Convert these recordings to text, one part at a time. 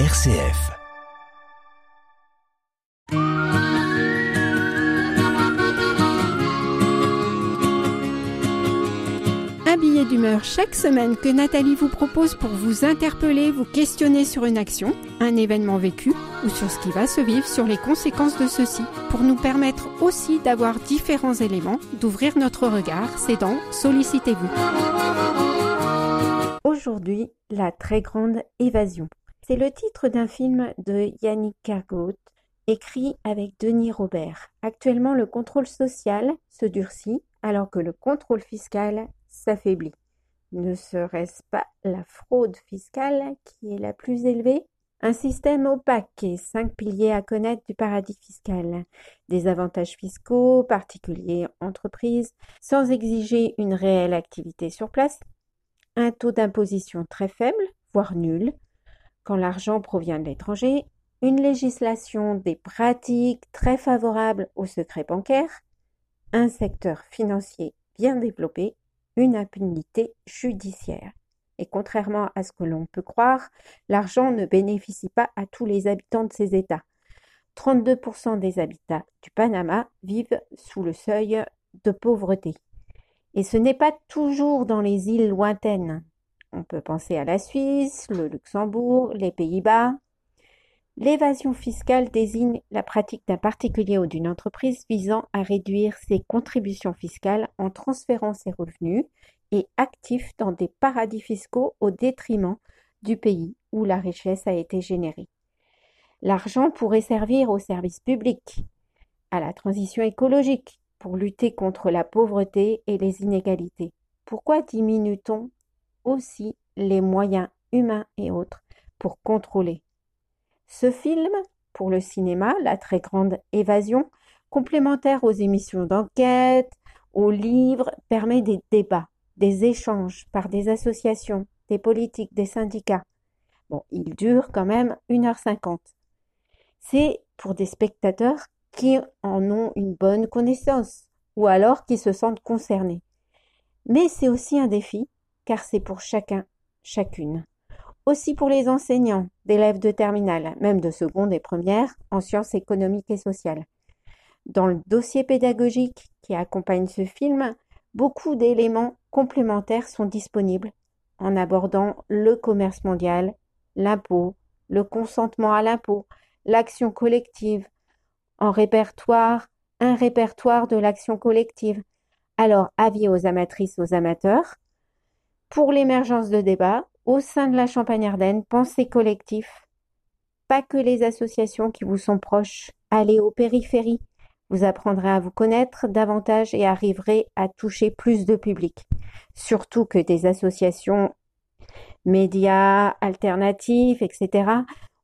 RCF. Un billet d'humeur chaque semaine que Nathalie vous propose pour vous interpeller, vous questionner sur une action, un événement vécu ou sur ce qui va se vivre, sur les conséquences de ceci, pour nous permettre aussi d'avoir différents éléments, d'ouvrir notre regard, c'est dans Sollicitez-vous. Aujourd'hui, la très grande évasion. C'est le titre d'un film de Yannick Cargot, écrit avec Denis Robert. Actuellement, le contrôle social se durcit alors que le contrôle fiscal s'affaiblit. Ne serait-ce pas la fraude fiscale qui est la plus élevée? Un système opaque et cinq piliers à connaître du paradis fiscal. Des avantages fiscaux, particuliers, entreprises, sans exiger une réelle activité sur place. Un taux d'imposition très faible, voire nul, quand l'argent provient de l'étranger. Une législation des pratiques très favorables au secret bancaire. Un secteur financier bien développé une impunité judiciaire. Et contrairement à ce que l'on peut croire, l'argent ne bénéficie pas à tous les habitants de ces États. 32% des habitants du Panama vivent sous le seuil de pauvreté. Et ce n'est pas toujours dans les îles lointaines. On peut penser à la Suisse, le Luxembourg, les Pays-Bas, L'évasion fiscale désigne la pratique d'un particulier ou d'une entreprise visant à réduire ses contributions fiscales en transférant ses revenus et actifs dans des paradis fiscaux au détriment du pays où la richesse a été générée. L'argent pourrait servir au service public, à la transition écologique, pour lutter contre la pauvreté et les inégalités. Pourquoi diminue-t-on aussi les moyens humains et autres pour contrôler ce film, pour le cinéma, La très grande évasion, complémentaire aux émissions d'enquête, aux livres, permet des débats, des échanges par des associations, des politiques, des syndicats. Bon, il dure quand même 1h50. C'est pour des spectateurs qui en ont une bonne connaissance ou alors qui se sentent concernés. Mais c'est aussi un défi car c'est pour chacun, chacune aussi pour les enseignants, d'élèves de terminale, même de seconde et première, en sciences économiques et sociales. Dans le dossier pédagogique qui accompagne ce film, beaucoup d'éléments complémentaires sont disponibles en abordant le commerce mondial, l'impôt, le consentement à l'impôt, l'action collective, en répertoire, un répertoire de l'action collective. Alors, avis aux amatrices, aux amateurs, pour l'émergence de débats, au sein de la Champagne-Ardenne, pensez collectif. Pas que les associations qui vous sont proches. Allez aux périphéries. Vous apprendrez à vous connaître davantage et arriverez à toucher plus de public. Surtout que des associations médias alternatifs, etc.,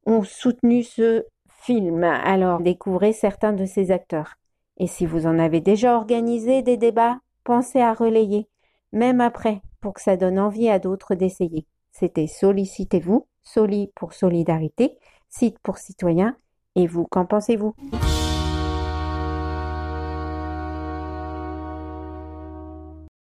ont soutenu ce film. Alors découvrez certains de ces acteurs. Et si vous en avez déjà organisé des débats, pensez à relayer, même après, pour que ça donne envie à d'autres d'essayer. C'était Sollicitez-vous, Soli pour solidarité, Site pour citoyen. Et vous, qu'en pensez-vous?